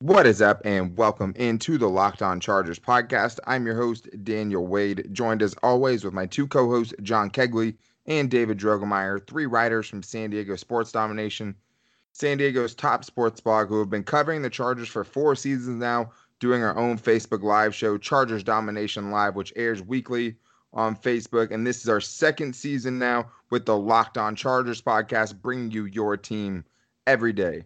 What is up, and welcome into the Locked On Chargers podcast. I'm your host, Daniel Wade, joined as always with my two co hosts, John Kegley and David Drogemeyer, three writers from San Diego Sports Domination, San Diego's top sports blog, who have been covering the Chargers for four seasons now, doing our own Facebook Live show, Chargers Domination Live, which airs weekly on Facebook. And this is our second season now with the Locked On Chargers podcast, bringing you your team every day.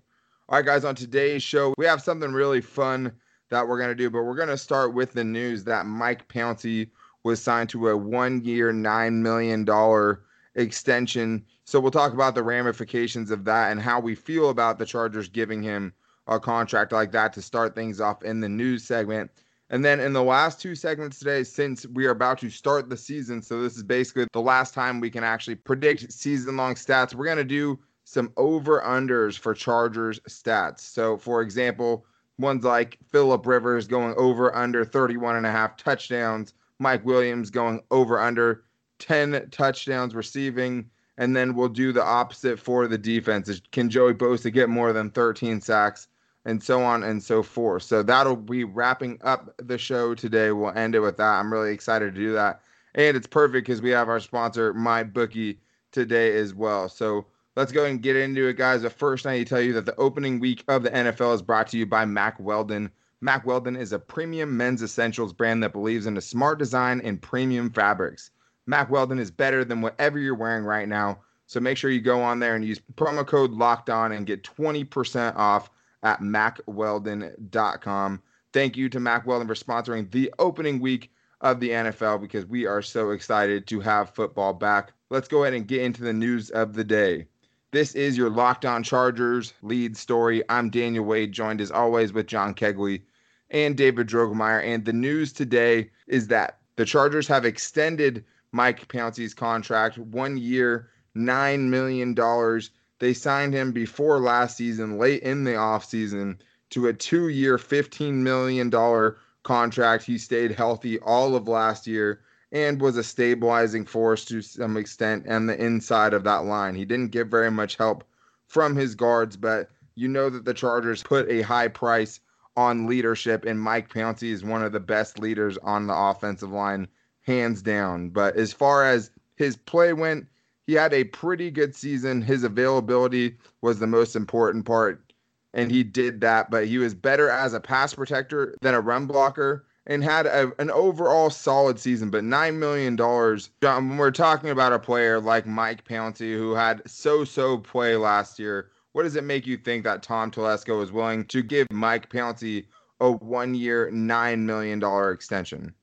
All right, guys, on today's show, we have something really fun that we're going to do, but we're going to start with the news that Mike Pouncey was signed to a one year, $9 million extension. So we'll talk about the ramifications of that and how we feel about the Chargers giving him a contract like that to start things off in the news segment. And then in the last two segments today, since we are about to start the season, so this is basically the last time we can actually predict season long stats, we're going to do some over unders for Chargers stats. So, for example, ones like Philip Rivers going over under 31 and a half touchdowns, Mike Williams going over under 10 touchdowns receiving, and then we'll do the opposite for the defenses. Can Joey Bosa get more than 13 sacks? And so on and so forth. So that'll be wrapping up the show today. We'll end it with that. I'm really excited to do that. And it's perfect because we have our sponsor, MyBookie, today as well. So Let's go and get into it, guys. But first, I need to tell you that the opening week of the NFL is brought to you by Mack Weldon. Mack Weldon is a premium men's essentials brand that believes in a smart design and premium fabrics. Mack Weldon is better than whatever you're wearing right now. So make sure you go on there and use promo code locked on and get 20% off at mackweldon.com. Thank you to Mack Weldon for sponsoring the opening week of the NFL because we are so excited to have football back. Let's go ahead and get into the news of the day. This is your Locked On Chargers lead story. I'm Daniel Wade, joined as always with John Kegley and David Drogemeyer. And the news today is that the Chargers have extended Mike Pouncey's contract one year, $9 million. They signed him before last season, late in the offseason, to a two year, $15 million contract. He stayed healthy all of last year and was a stabilizing force to some extent on the inside of that line. He didn't get very much help from his guards, but you know that the Chargers put a high price on leadership, and Mike Pouncey is one of the best leaders on the offensive line, hands down. But as far as his play went, he had a pretty good season. His availability was the most important part, and he did that. But he was better as a pass protector than a run blocker and had a, an overall solid season. But $9 million, when we're talking about a player like Mike Pouncey, who had so so play last year, what does it make you think that Tom Telesco is willing to give Mike Pouncey a one year, $9 million extension?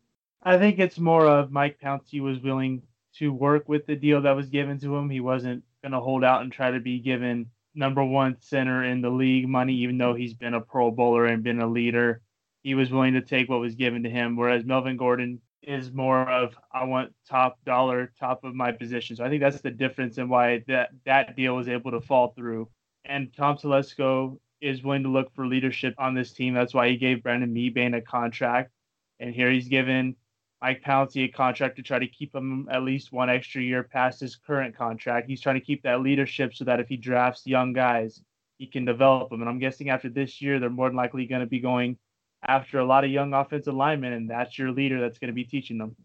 I think it's more of Mike Pouncey was willing to work with the deal that was given to him. He wasn't going to hold out and try to be given number one center in the league money, even though he's been a Pro Bowler and been a leader he was willing to take what was given to him. Whereas Melvin Gordon is more of I want top dollar, top of my position. So I think that's the difference in why that that deal was able to fall through. And Tom Telesco is willing to look for leadership on this team. That's why he gave Brandon Mebane a contract. And here he's given Mike Pouncey a contract to try to keep him at least one extra year past his current contract. He's trying to keep that leadership so that if he drafts young guys, he can develop them. And I'm guessing after this year, they're more than likely going to be going after a lot of young offensive linemen, and that's your leader that's going to be teaching them.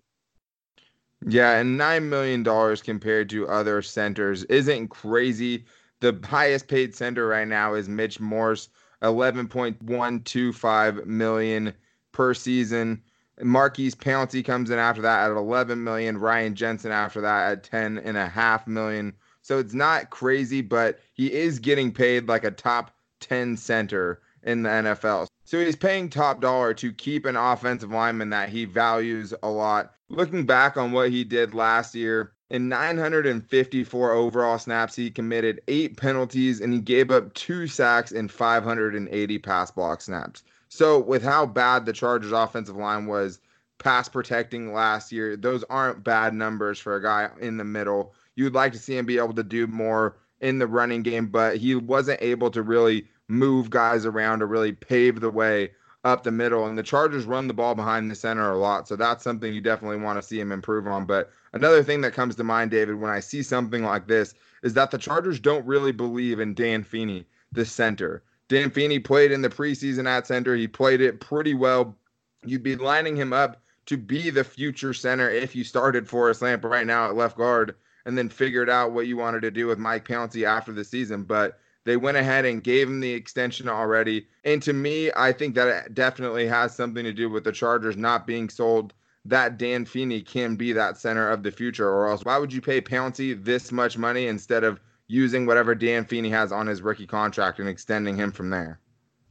Yeah, and nine million dollars compared to other centers isn't crazy. The highest paid center right now is Mitch Morse, eleven point one two five million per season. Maurkice Pouncey comes in after that at 11 million. Ryan Jensen after that at 10 and a half million. So it's not crazy, but he is getting paid like a top 10 center in the NFL. So he's paying top dollar to keep an offensive lineman that he values a lot. Looking back on what he did last year, in 954 overall snaps, he committed eight penalties and he gave up two sacks in 580 pass block snaps. So, with how bad the Chargers' offensive line was pass protecting last year, those aren't bad numbers for a guy in the middle. You'd like to see him be able to do more in the running game, but he wasn't able to really move guys around to really pave the way up the middle. And the Chargers run the ball behind the center a lot. So that's something you definitely want to see him improve on. But another thing that comes to mind, David, when I see something like this is that the Chargers don't really believe in Dan Feeney, the center. Dan Feeney played in the preseason at center. He played it pretty well. You'd be lining him up to be the future center if you started Forrest Lamp right now at left guard and then figured out what you wanted to do with Mike Pouncey after the season. But they went ahead and gave him the extension already. And to me, I think that it definitely has something to do with the Chargers not being sold that Dan Feeney can be that center of the future, or else why would you pay Pouncey this much money instead of using whatever Dan Feeney has on his rookie contract and extending him from there.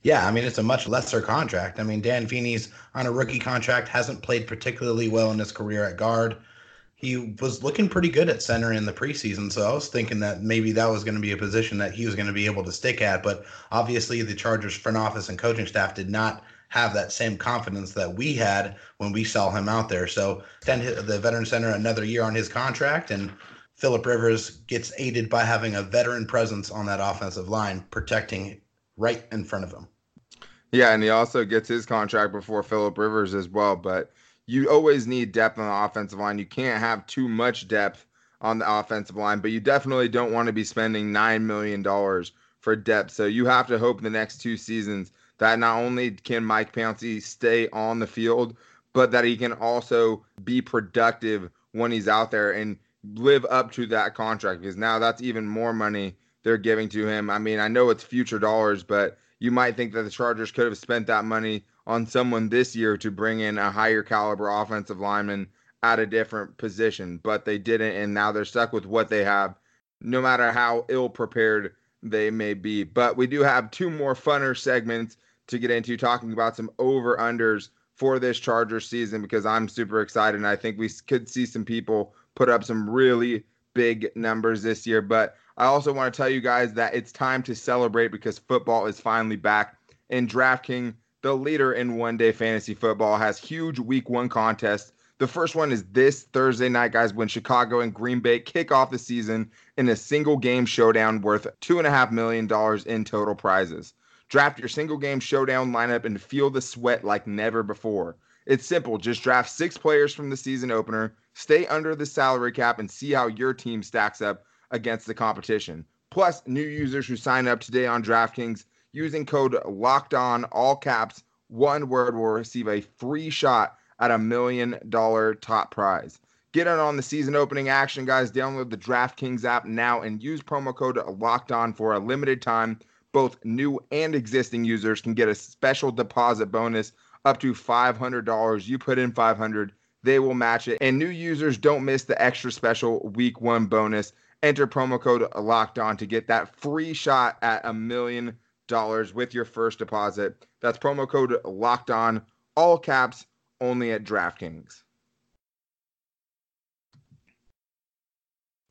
Yeah, I mean it's a much lesser contract. I mean Dan Feeney's on a rookie contract, hasn't played particularly well in his career at guard. He was looking pretty good at center in the preseason, so I was thinking that maybe that was going to be a position that he was going to be able to stick at. But obviously, the Chargers front office and coaching staff did not have that same confidence that we had when we saw him out there. So extend the veteran center another year on his contract, and Philip Rivers gets aided by having a veteran presence on that offensive line, protecting right in front of him. Yeah, and he also gets his contract before Philip Rivers as well. But you always need depth on the offensive line. You can't have too much depth on the offensive line, but you definitely don't want to be spending $9 million for depth. So you have to hope the next two seasons that not only can Mike Pouncey stay on the field, but that he can also be productive when he's out there. And live up to that contract because now that's even more money they're giving to him. I mean, I know it's future dollars, but you might think that the Chargers could have spent that money on someone this year to bring in a higher caliber offensive lineman at a different position, but they didn't, and now they're stuck with what they have, no matter how ill prepared they may be. But we do have two more funner segments to get into, talking about some over unders for this Chargers season because I'm super excited, and I think we could see some people put up some really big numbers this year. But I also want to tell you guys that it's time to celebrate because football is finally back. And DraftKings, the leader in one day fantasy football, has huge week one contests. The first one is this Thursday night, guys, when Chicago and Green Bay kick off the season in a single game showdown worth $2.5 million in total prizes. Draft your single game showdown lineup and feel the sweat like never before. It's simple. Just draft six players from the season opener, stay under the salary cap, and see how your team stacks up against the competition. Plus, new users who sign up today on DraftKings using code locked on, all caps, one word, will receive a free shot at a million dollar top prize. Get in on the season opening action, guys. Download the DraftKings app now and use promo code locked on for a limited time. Both new and existing users can get a special deposit bonus up to $500. You put in 500, they will match it. And new users don't miss the extra special week one bonus. Enter promo code locked on to get that free shot at a million dollars with your first deposit. That's promo code locked on, all caps, only at DraftKings.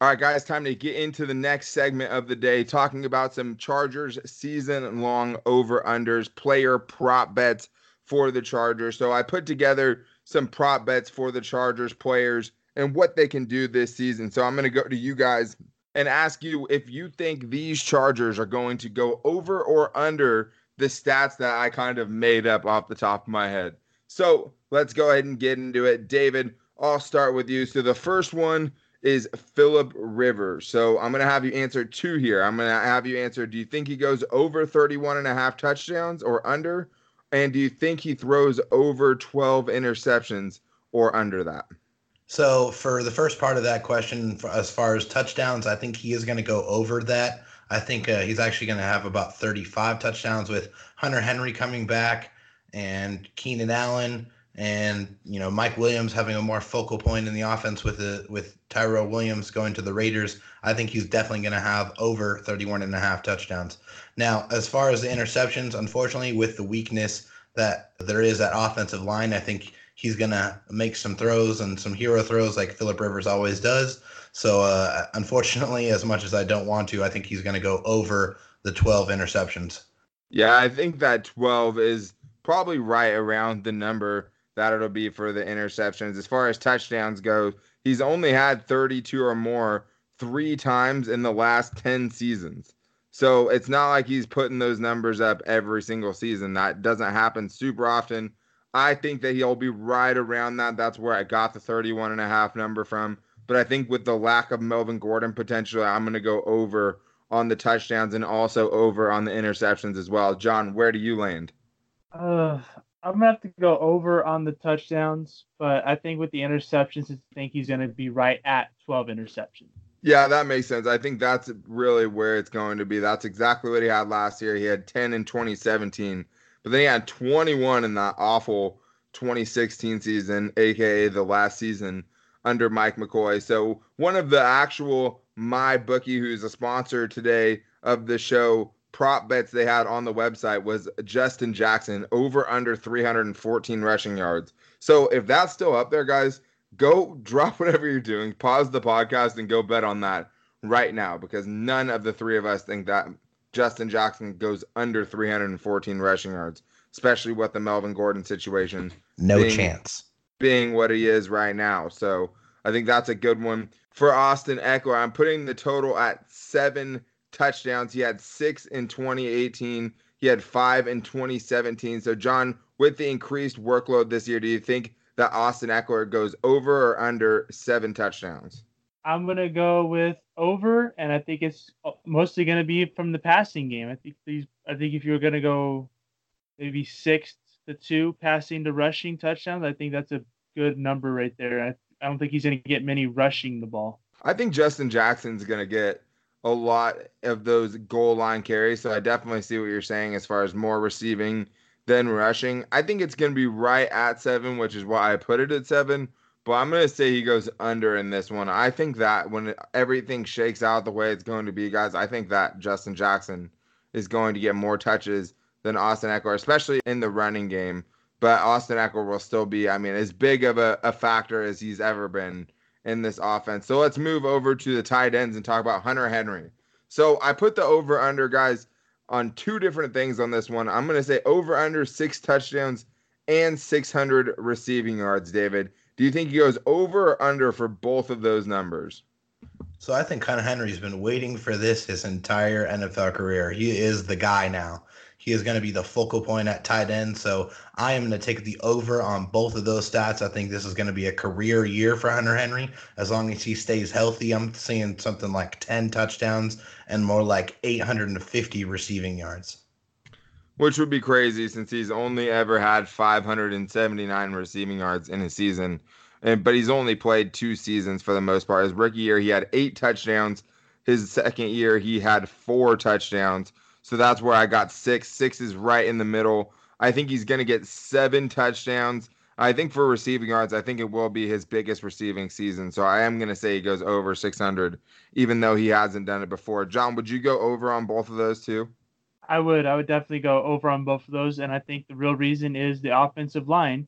All right, guys, time to get into the next segment of the day, talking about some Chargers season long over unders, player prop bets for the Chargers. So I put together some prop bets for the Chargers players and what they can do this season. So I'm going to go to you guys and ask you if you think these Chargers are going to go over or under the stats that I kind of made up off the top of my head. So let's go ahead and get into it. David, I'll start with you. So the first one is Philip Rivers. So I'm going to have you answer two here. I'm going to have you answer do you think he goes over 31 and a half touchdowns or under? And do you think he throws over 12 interceptions or under that? So, for the first part of that question, as far as touchdowns, I think he is going to go over that. I think uh, he's actually going to have about 35 touchdowns with Hunter Henry coming back and Keenan Allen and you know Mike Williams having a more focal point in the offense with the with Tyrell Williams going to the Raiders. I think he's definitely going to have over 31 and a half touchdowns. Now, as far as the interceptions, unfortunately, with the weakness that there is at offensive line, I think he's going to make some throws and some hero throws like Philip Rivers always does. So, uh, unfortunately, as much as I don't want to, I think he's going to go over the 12 interceptions. Yeah, I think that 12 is probably right around the number that it'll be for the interceptions. As far as touchdowns go, he's only had 32 or more three times in the last 10 seasons. So it's not like he's putting those numbers up every single season. That doesn't happen super often. I think that he'll be right around that. That's where I got the 31 and a half number from. But I think with the lack of Melvin Gordon potentially, I'm going to go over on the touchdowns and also over on the interceptions as well. John, where do you land? Uh, I'm gonna have to go over on the touchdowns, but I think with the interceptions, I think he's gonna be right at 12 interceptions. Yeah, that makes sense. I think that's really where it's going to be. That's exactly what he had last year. He had 10 in 2017, but then he had 21 in that awful 2016 season, aka the last season under Mike McCoy. So one of the actual MyBookie, who's a sponsor today of the show, prop bets they had on the website was Justin Jackson over under 314 rushing yards. So if that's still up there, guys, go drop whatever you're doing, pause the podcast, and go bet on that right now because none of the three of us think that Justin Jackson goes under 314 rushing yards, especially with the Melvin Gordon situation. No being, chance. Being what he is right now. So I think that's a good one. For Austin Ekeler, I'm putting the total at seven touchdowns. He had six in 2018. He had five in 2017. So, John, with the increased workload this year, do you think that Austin Ekeler goes over or under seven touchdowns? I'm gonna go with over, and I think it's uh, mostly gonna be from the passing game. I think these. I think if you're gonna go maybe six to two passing to rushing touchdowns, I think that's a good number right there. I, I don't think he's gonna get many rushing the ball. I think Justin Jackson's gonna get a lot of those goal line carries. So I definitely see what you're saying as far as more receiving than rushing. I think it's to be right at seven, which is why I put it at seven. But I'm going to say he goes under in this one. I think that when everything shakes out the way it's going to be, guys, I think that Justin Jackson is going to get more touches than Austin Ekeler, especially in the running game. But Austin Ekeler will still be, I mean, as big of a, a factor as he's ever been in this offense. So let's move over to the tight ends and talk about Hunter Henry. So I put the over under guys on two different things on this one. I'm going to say over under six touchdowns and 600 receiving yards, David. Do you think he goes over or under for both of those numbers? So I think Hunter Henry's been waiting for this his entire NFL career. He is the guy now. He is going to be the focal point at tight end. So I am going to take the over on both of those stats. I think this is going to be a career year for Hunter Henry. As long as he stays healthy, I'm seeing something like 10 touchdowns and more like 850 receiving yards. Which would be crazy since he's only ever had 579 receiving yards in a season. And, but he's only played two seasons for the most part. His rookie year, he had eight touchdowns. His second year, he had four touchdowns. So that's where I got six. Six is right in the middle. I think he's going to get seven touchdowns. I think for receiving yards, I think it will be his biggest receiving season. So I am going to say he goes over 600, even though he hasn't done it before. John, would you go over on both of those too? I would. I would definitely go over on both of those. And I think the real reason is the offensive line.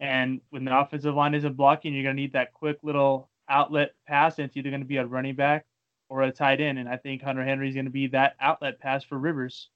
And when the offensive line isn't blocking, you're going to need that quick little outlet pass. And it's either going to be a running back or a tight end. And I think Hunter Henry is going to be that outlet pass for Rivers.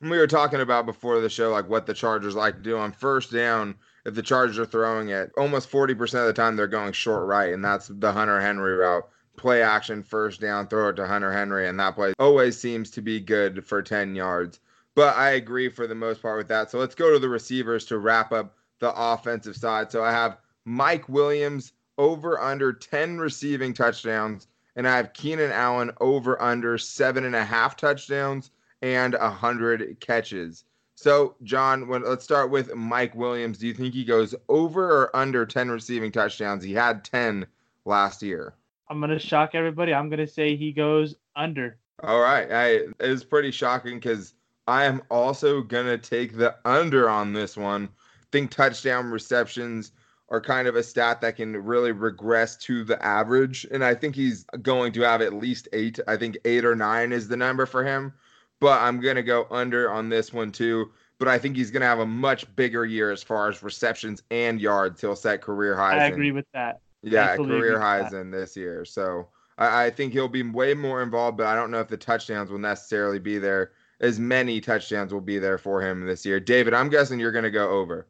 When We were talking about before the show, like what the Chargers like to do on first down. If the Chargers are throwing it, almost 40% of the time they're going short right, and that's the Hunter Henry route. Play action, first down, throw it to Hunter Henry, and that play always seems to be good for 10 yards. But I agree for the most part with that. So let's go to the receivers to wrap up the offensive side. So I have Mike Williams over under 10 receiving touchdowns and I have Keenan Allen over under seven and a half touchdowns and a hundred catches. So, John, when, let's start with Mike Williams. Do you think he goes over or under 10 receiving touchdowns? He had 10 last year. I'm going to shock everybody. I'm going to say he goes under. All right. I, it is pretty shocking because I am also going to take the under on this one. I think touchdown receptions are kind of a stat that can really regress to the average. And I think he's going to have at least eight. I think eight or nine is the number for him. But I'm going to go under on this one too. But I think he's going to have a much bigger year as far as receptions and yards. He'll set career highs. I agree in, with that. Yeah, career highs in this year. So I, I think he'll be way more involved, but I don't know if the touchdowns will necessarily be there. As many touchdowns will be there for him this year. David, I'm guessing you're going to go over.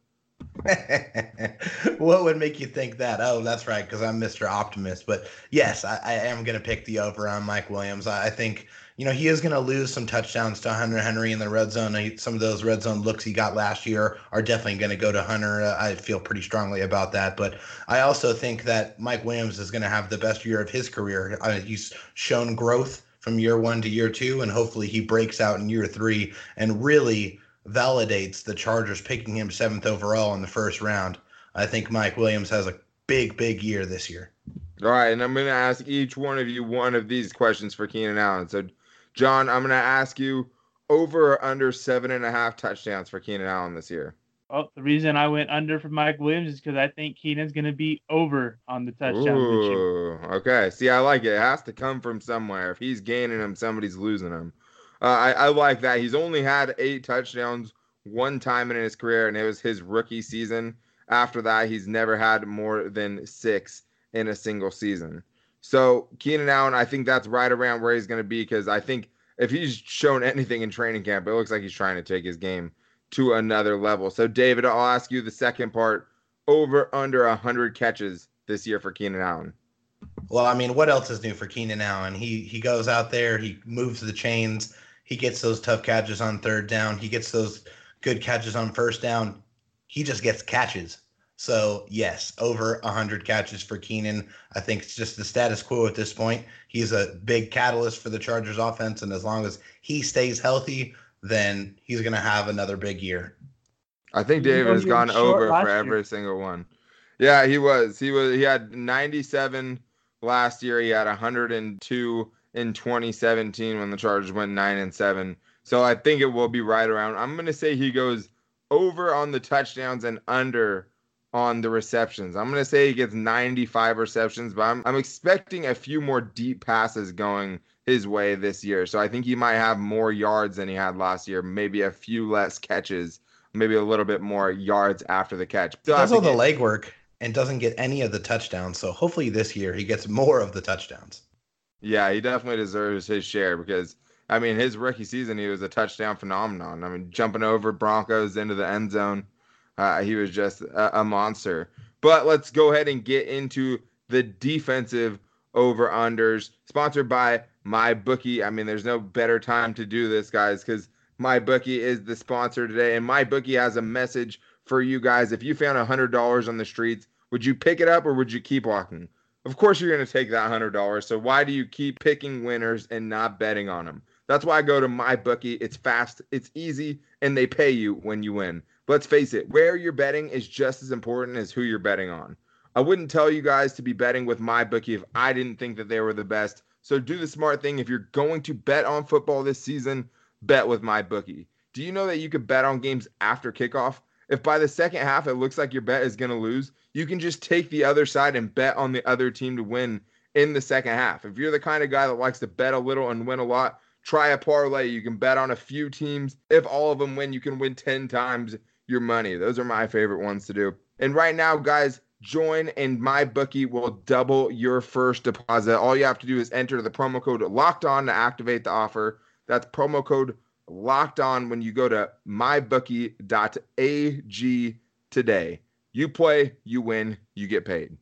what would make you think that? Oh, that's right, because I'm Mr. Optimist. But yes, I, I am going to pick the over on Mike Williams. I, I think you know he is going to lose some touchdowns to Hunter Henry in the red zone. Some of those red zone looks he got last year are definitely going to go to Hunter. I feel pretty strongly about that. But I also think that Mike Williams is going to have the best year of his career. Uh, he's shown growth from year one to year two, and hopefully he breaks out in year three and really validates the Chargers picking him seventh overall in the first round. I think Mike Williams has a big, big year this year. All right, and I'm going to ask each one of you one of these questions for Keenan Allen. So, John, I'm going to ask you over or under seven and a half touchdowns for Keenan Allen this year. Well, the reason I went under for Mike Williams is because I think Keenan's going to be over on the touchdowns this year. Okay. See, I like it. It has to come from somewhere. If he's gaining them, somebody's losing them. Uh, I, I like that. He's only had eight touchdowns one time in his career, and it was his rookie season. After that, he's never had more than six in a single season. So Keenan Allen, I think that's right around where he's going to be because I think if he's shown anything in training camp, it looks like he's trying to take his game to another level. So David, I'll ask you the second part: over under hundred catches this year for Keenan Allen. Well, I mean, what else is new for Keenan Allen? He he goes out there, he moves the chains, he gets those tough catches on third down, he gets those good catches on first down. He just gets catches. So yes, over 100 catches for Keenan. I think it's just the status quo at this point. He's a big catalyst for the Chargers offense, and as long as he stays healthy, then he's going to have another big year. I think David has gone over for every year. single one. Yeah, he was. He was. He had 97 last year. He had 102 in 2017 when the Chargers went nine and seven. So I think it will be right around. I'm going to say he goes over on the touchdowns and under on the receptions. I'm going to say he gets 95 receptions, but I'm, I'm expecting a few more deep passes going his way this year. So I think he might have more yards than he had last year, maybe a few less catches, maybe a little bit more yards after the catch. Still does all the legwork and doesn't get any of the touchdowns. So hopefully this year he gets more of the touchdowns. Yeah, he definitely deserves his share because I mean his rookie season he was a touchdown phenomenon. I mean jumping over Broncos into the end zone. Uh, he was just a, a monster. But let's go ahead and get into the defensive over unders sponsored by MyBookie. I mean, there's no better time to do this, guys, because MyBookie is the sponsor today, and MyBookie has a message for you guys. If you found a hundred dollars on the streets, would you pick it up or would you keep walking? Of course, you're going to take that hundred dollars. So why do you keep picking winners and not betting on them? That's why I go to MyBookie. It's fast, it's easy, and they pay you when you win. Let's face it, where you're betting is just as important as who you're betting on. I wouldn't tell you guys to be betting with MyBookie if I didn't think that they were the best. So do the smart thing. If you're going to bet on football this season, bet with MyBookie. Do you know that you could bet on games after kickoff? If by the second half it looks like your bet is going to lose, you can just take the other side and bet on the other team to win in the second half. If you're the kind of guy that likes to bet a little and win a lot, try a parlay. You can bet on a few teams. If all of them win, you can win 10 times your money. Those are my favorite ones to do. And right now, guys, join and MyBookie will double your first deposit. All you have to do is enter the promo code locked on to activate the offer. That's promo code locked on when you go to mybookie.ag today. You play, you win, you get paid.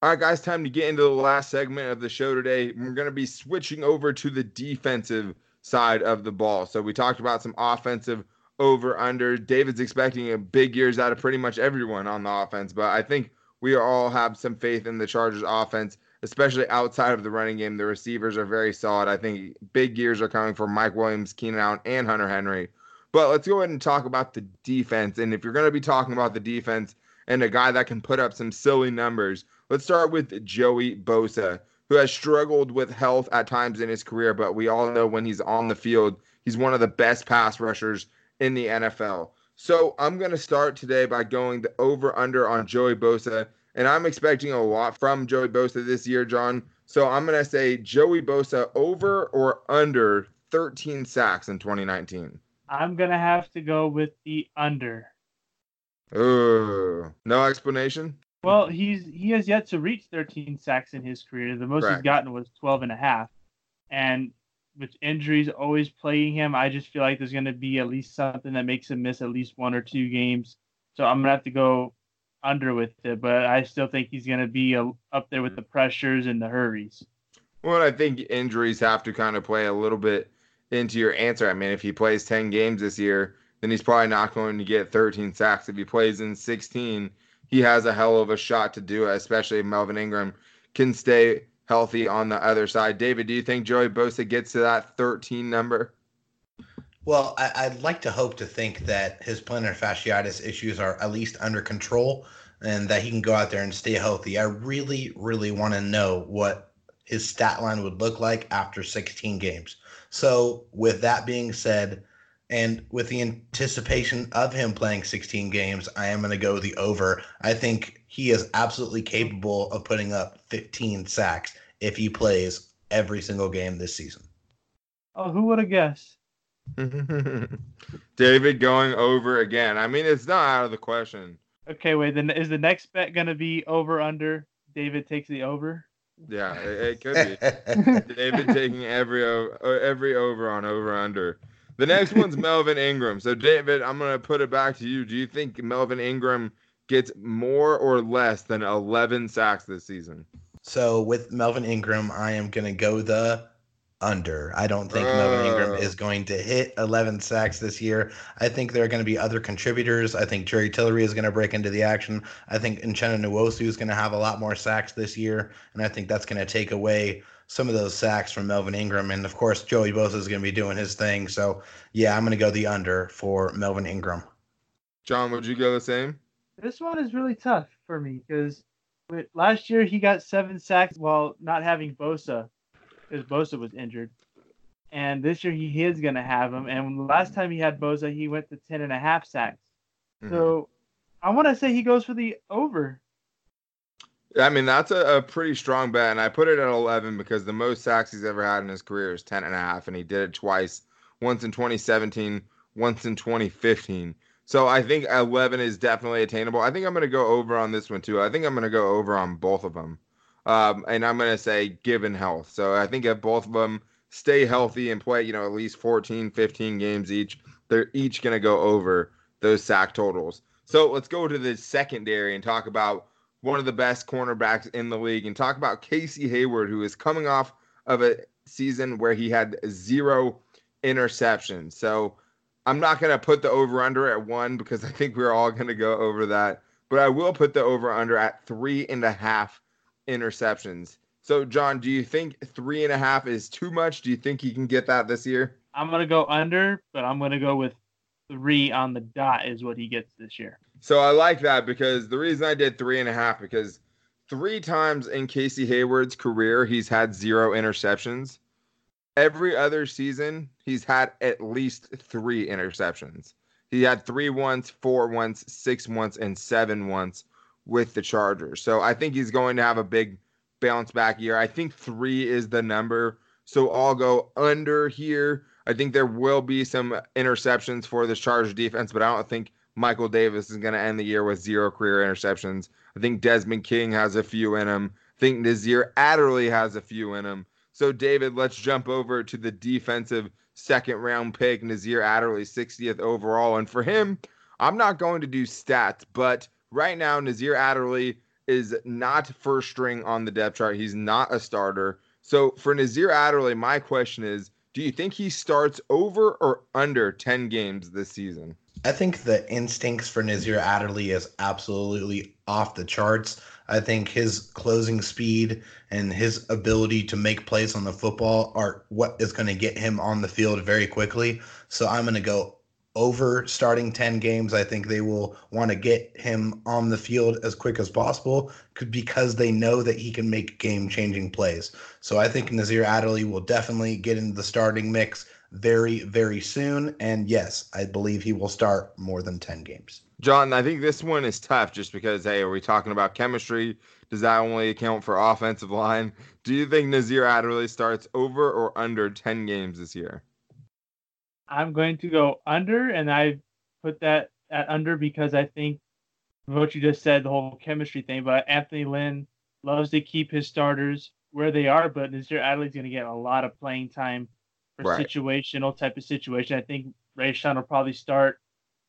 All right, guys, time to get into the last segment of the show today. We're going to be switching over to the defensive side of the ball. So we talked about some offensive over under. David's expecting a big years out of pretty much everyone on the offense, but I think we all have some faith in the Chargers offense, especially outside of the running game. The receivers are very solid. I think big years are coming for Mike Williams, Keenan Allen, and Hunter Henry. But let's go ahead and talk about the defense. And if you're going to be talking about the defense and a guy that can put up some silly numbers, let's start with Joey Bosa, who has struggled with health at times in his career, but we all know when he's on the field, he's one of the best pass rushers in the NFL. So I'm going to start today by going the over under on Joey Bosa. And I'm expecting a lot from Joey Bosa this year, John. So I'm going to say Joey Bosa over or under 13 sacks in 2019. I'm going to have to go with the under. Oh, no explanation? Well, he's he has yet to reach 13 sacks in his career. The most Correct. he's gotten was 12 and a half. And with injuries always plaguing him, I just feel like there's going to be at least something that makes him miss at least one or two games. So I'm going to have to go under with it, but I still think he's going to be a, up there with the pressures and the hurries. Well, I think injuries have to kind of play a little bit into your answer. I mean, if he plays 10 games this year, then he's probably not going to get 13 sacks. If he plays in 16, he has a hell of a shot to do it, especially if Melvin Ingram can stay healthy on the other side. David, do you think Joey Bosa gets to that 13 number? Well, I, would like to hope to think that his plantar fasciitis issues are at least under control and that he can go out there and stay healthy. I really, really want to know what his stat line would look like after 16 games. So, with that being said, and with the anticipation of him playing 16 games, I am going to go the over. I think he is absolutely capable of putting up 15 sacks if he plays every single game this season. Oh, who would have guessed? David going over again. I mean, it's not out of the question. Okay, wait. Then is the next bet going to be over under? David takes the over. Yeah, it, it could be. David taking every uh, every over on over under. The next one's Melvin Ingram. So, David, I'm going to put it back to you. Do you think Melvin Ingram gets more or less than 11 sacks this season? So, with Melvin Ingram, I am going to go the under. I don't think uh, Melvin Ingram is going to hit 11 sacks this year. I think there are going to be other contributors. I think Jerry Tillery is going to break into the action. I think Uchenna Nwosu is going to have a lot more sacks this year, and I think that's going to take away some of those sacks from Melvin Ingram. And of course, Joey Bosa is going to be doing his thing. So, yeah, I'm going to go the under for Melvin Ingram. John, would you go the same? This one is really tough for me because last year he got seven sacks while not having Bosa because Bosa was injured. And this year he is going to have him. And last time he had Bosa, he went to 10 and a half sacks. Mm-hmm. So I want to say he goes for the over. I mean, that's a, a, pretty strong bet. And I put it at 11 because the most sacks he's ever had in his career is 10 and a half. And he did it twice once in 2017, once in 2015. So I think 11 is definitely attainable. I think I'm going to go over on this one too. I think I'm going to go over on both of them. Um, and I'm going to say given health. So I think if both of them stay healthy and play, you know, at least 14, 15 games each, they're each going to go over those sack totals. So let's go to the secondary and talk about one of the best cornerbacks in the league and talk about Casey Hayward, who is coming off of a season where he had zero interceptions. So I'm not going to put the over under at one because I think we're all going to go over that. But I will put the over under at three and a half interceptions. So, John, do you think three and a half is too much? Do you think he can get that this year? I'm going to go under, but I'm going to go with three on the dot is what he gets this year. So I like that because the reason I did three and a half because three times in Casey Hayward's career he's had zero interceptions. Every other season he's had at least three interceptions. He had three once, four once, six once, and seven once with the Chargers. So I think he's going to have a big bounce back year. I think three is the number. So I'll go under here. I think there will be some interceptions for this Chargers defense, but I don't think Michael Davis is going to end the year with zero career interceptions. I think Desmond King has a few in him. I think Nasir Adderley has a few in him. So, David, let's jump over to the defensive second round pick, Nasir Adderley, 60th overall. And for him, I'm not going to do stats, but right now, Nasir Adderley is not first string on the depth chart. He's not a starter. So for Nasir Adderley, my question is do you think he starts over or under 10 games this season? I think the instincts for Nasir Adderley is absolutely off the charts. I think his closing speed and his ability to make plays on the football are what is going to get him on the field very quickly. So I'm going to go over starting 10 games. I think they will want to get him on the field as quick as possible because they know that he can make game changing plays. So I think Nasir Adderley will definitely get into the starting mix very, very soon. And yes, I believe he will start more than 10 games. John, I think this one is tough just because, hey, are we talking about chemistry? Does that only account for offensive line? Do you think Nasir Adderley starts over or under 10 games this year? I'm going to go under, and I put that at under because I think what you just said, the whole chemistry thing. But Anthony Lynn loves to keep his starters where they are, but Nasir Adley's going to get a lot of playing time for right. situational type of situation. I think Rayshawn will probably start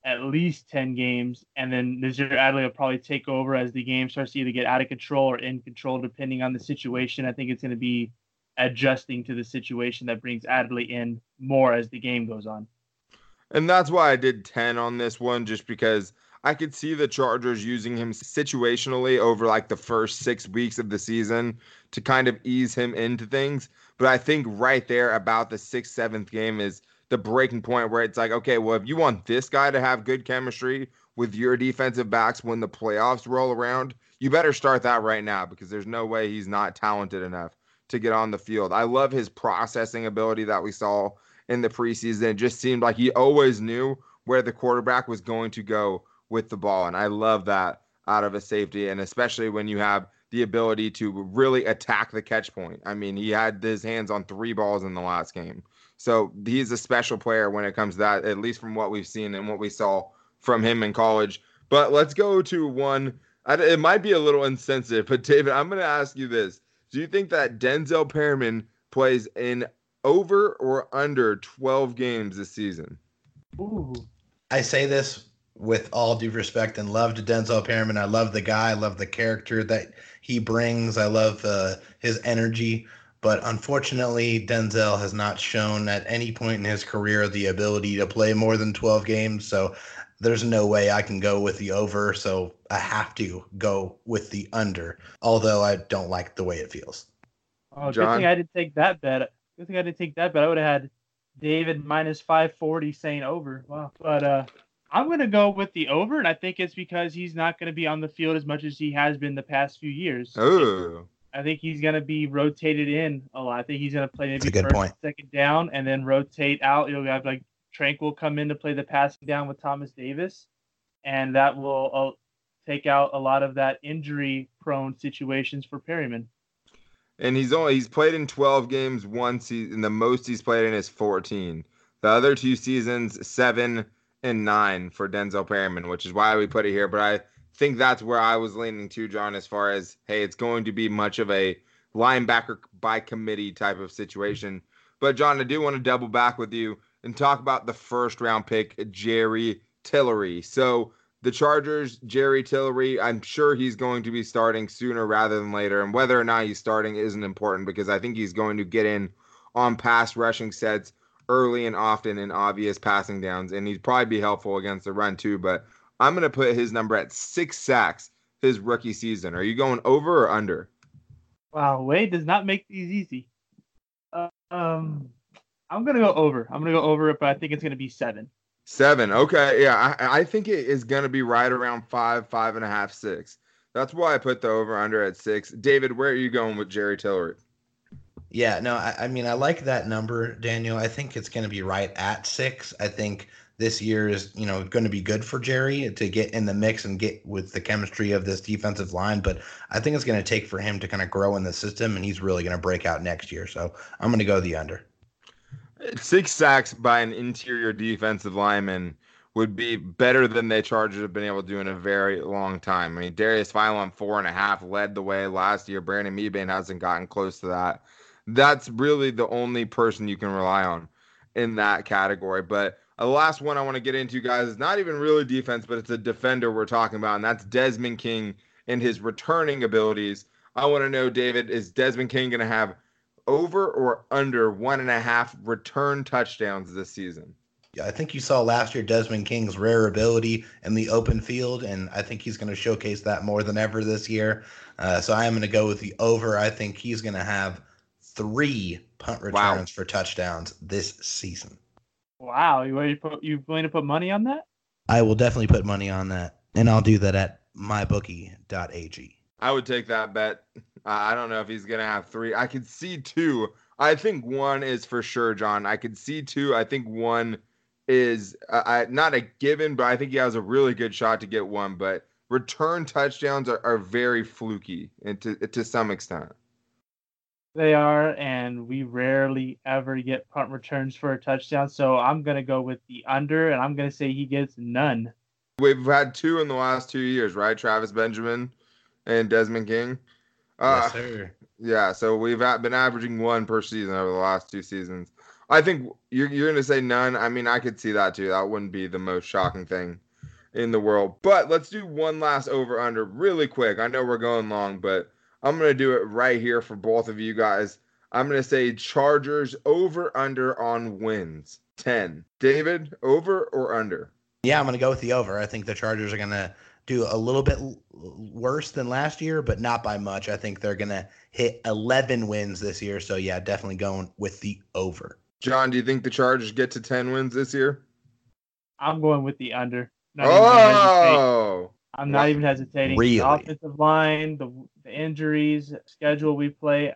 at least 10 games, and then Nasir Adley will probably take over as the game starts to either get out of control or in control, depending on the situation. I think it's going to be adjusting to the situation that brings Adderley in more as the game goes on. And that's why I did 10 on this one, just because I could see the Chargers using him situationally over like the first six weeks of the season to kind of ease him into things. But I think right there about the sixth, seventh game is the breaking point where it's like, okay, well, if you want this guy to have good chemistry with your defensive backs when the playoffs roll around, you better start that right now because there's no way he's not talented enough to get on the field. I love his processing ability that we saw in the preseason. It just seemed like he always knew where the quarterback was going to go with the ball. And I love that out of a safety. And especially when you have the ability to really attack the catch point. I mean, he had his hands on three balls in the last game. So he's a special player when it comes to that, at least from what we've seen and what we saw from him in college. But let's go to one. It might be a little insensitive, but David, I'm going to ask you this. Do you think that Denzel Perryman plays in over or under 12 games this season? Ooh. I say this with all due respect and love to Denzel Perryman. I love the guy. I love the character that he brings. I love uh, his energy. But unfortunately, Denzel has not shown at any point in his career the ability to play more than 12 games. So there's no way I can go with the over. So I have to go with the under, although I don't like the way it feels. Oh, John? good thing I didn't take that bet. Good thing I didn't take that bet. I would have had David minus 540 saying over. Wow. But uh, I'm going to go with the over, and I think it's because he's not going to be on the field as much as he has been the past few years. Oh. I think he's going to be rotated in a lot. I think he's going to play maybe first, point. second down, and then rotate out. You'll have like Tranquill come in to play the passing down with Thomas Davis, and that will uh, take out a lot of that injury-prone situations for Perryman. And he's only he's played in 12 games once. He, and the most he's played in is 14. The other two seasons, seven and nine for Denzel Perryman, which is why we put it here. But I think that's where I was leaning to, John, as far as hey, it's going to be much of a linebacker by committee type of situation. But John, I do want to double back with you and talk about the first round pick, Jerry Tillery. So the Chargers, Jerry Tillery, I'm sure he's going to be starting sooner rather than later. And whether or not he's starting isn't important because I think he's going to get in on pass rushing sets early and often in obvious passing downs, and he'd probably be helpful against the run too. But I'm going to put his number at six sacks his rookie season. Are you going over or under? Wow, Wade does not make these easy. Uh, um, I'm going to go over. I'm going to go over it, but I think it's going to be seven. Seven. Okay. Yeah. I, I think it is going to be right around five, five and a half, six. That's why I put the over under at six. David, where are you going with Jerry Tillery? Yeah, no, I, I, mean, I like that number, Daniel. I think it's going to be right at six. I think this year is, you know, going to be good for Jerry to get in the mix and get with the chemistry of this defensive line. But I think it's going to take for him to kind of grow in the system, and he's really going to break out next year. So I'm going to go the under. Six sacks by an interior defensive lineman would be better than the Chargers have been able to do in a very long time. I mean, Darius Philon four and a half led the way last year. Brandon Mebane hasn't gotten close to that that's really the only person you can rely on in that category. But the last one I want to get into, guys, is not even really defense, but it's a defender we're talking about, and that's Desmond King and his returning abilities. I want to know, David, is Desmond King going to have over or under one and a half return touchdowns this season? Yeah, I think you saw last year Desmond King's rare ability in the open field, and I think he's going to showcase that more than ever this year. Uh, so I am going to go with the over. I think he's going to have three punt returns wow. for touchdowns this season. Wow, you you put you going to put money on that? I will definitely put money on that, and I'll do that at mybookie.ag. I would take that bet. I don't know if he's gonna have three. I could see two. I think one is for sure, John. I could see two. I think one is uh, I, not a given, but I think he has a really good shot to get one. But return touchdowns are, are very fluky, and to to some extent. They are, and we rarely ever get punt returns for a touchdown. So I'm gonna go with the under, and I'm gonna say he gets none. We've had two in the last two years, right? Travis Benjamin and Desmond King. Uh, yes, sir. Yeah, so we've been averaging one per season over the last two seasons. I think you're you're gonna say none. I mean, I could see that too. That wouldn't be the most shocking thing in the world. But let's do one last over under really quick. I know we're going long, but I'm going to do it right here for both of you guys. I'm going to say Chargers over under on wins 10. David, over or under? Yeah, I'm going to go with the over. I think the Chargers are going to do a little bit worse than last year, but not by much. I think they're going to hit 11 wins this year. So, yeah, definitely going with the over. John, do you think the Chargers get to 10 wins this year? I'm going with the under. Not oh, I'm not even hesitating. Really? The offensive line, the, the injuries, schedule we play,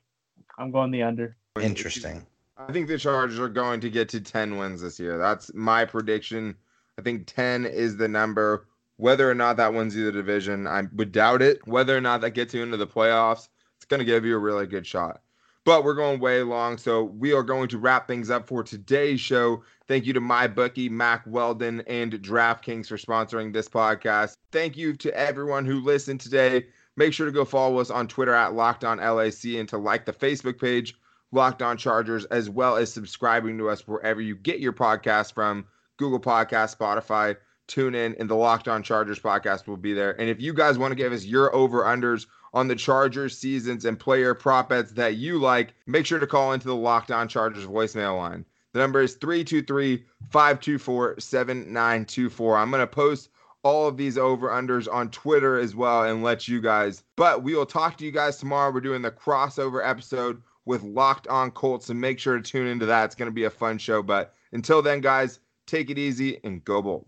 I'm going the under. Interesting. I think the Chargers are going to get to 10 wins this year. That's my prediction. I think 10 is the number. Whether or not that wins you the division, I would doubt it. Whether or not that gets you into the playoffs, it's going to give you a really good shot. But we're going way long, so we are going to wrap things up for today's show. Thank you to my bookie, Mack Weldon, and DraftKings for sponsoring this podcast. Thank you to everyone who listened today. Make sure to go follow us on Twitter at Locked On LAC and to like the Facebook page, Locked On Chargers, as well as subscribing to us wherever you get your podcast from Google Podcast, Spotify, TuneIn, and the Locked On Chargers podcast will be there. And if you guys want to give us your over unders on the Chargers seasons and player prop bets that you like, make sure to call into the Locked On Chargers voicemail line. The number is 323 524 7924. I'm going to post all of these over unders on Twitter as well and let you guys. But we will talk to you guys tomorrow. We're doing the crossover episode with Locked On Colts, so make sure to tune into that. It's going to be a fun show. But until then, guys, take it easy and go Bolts.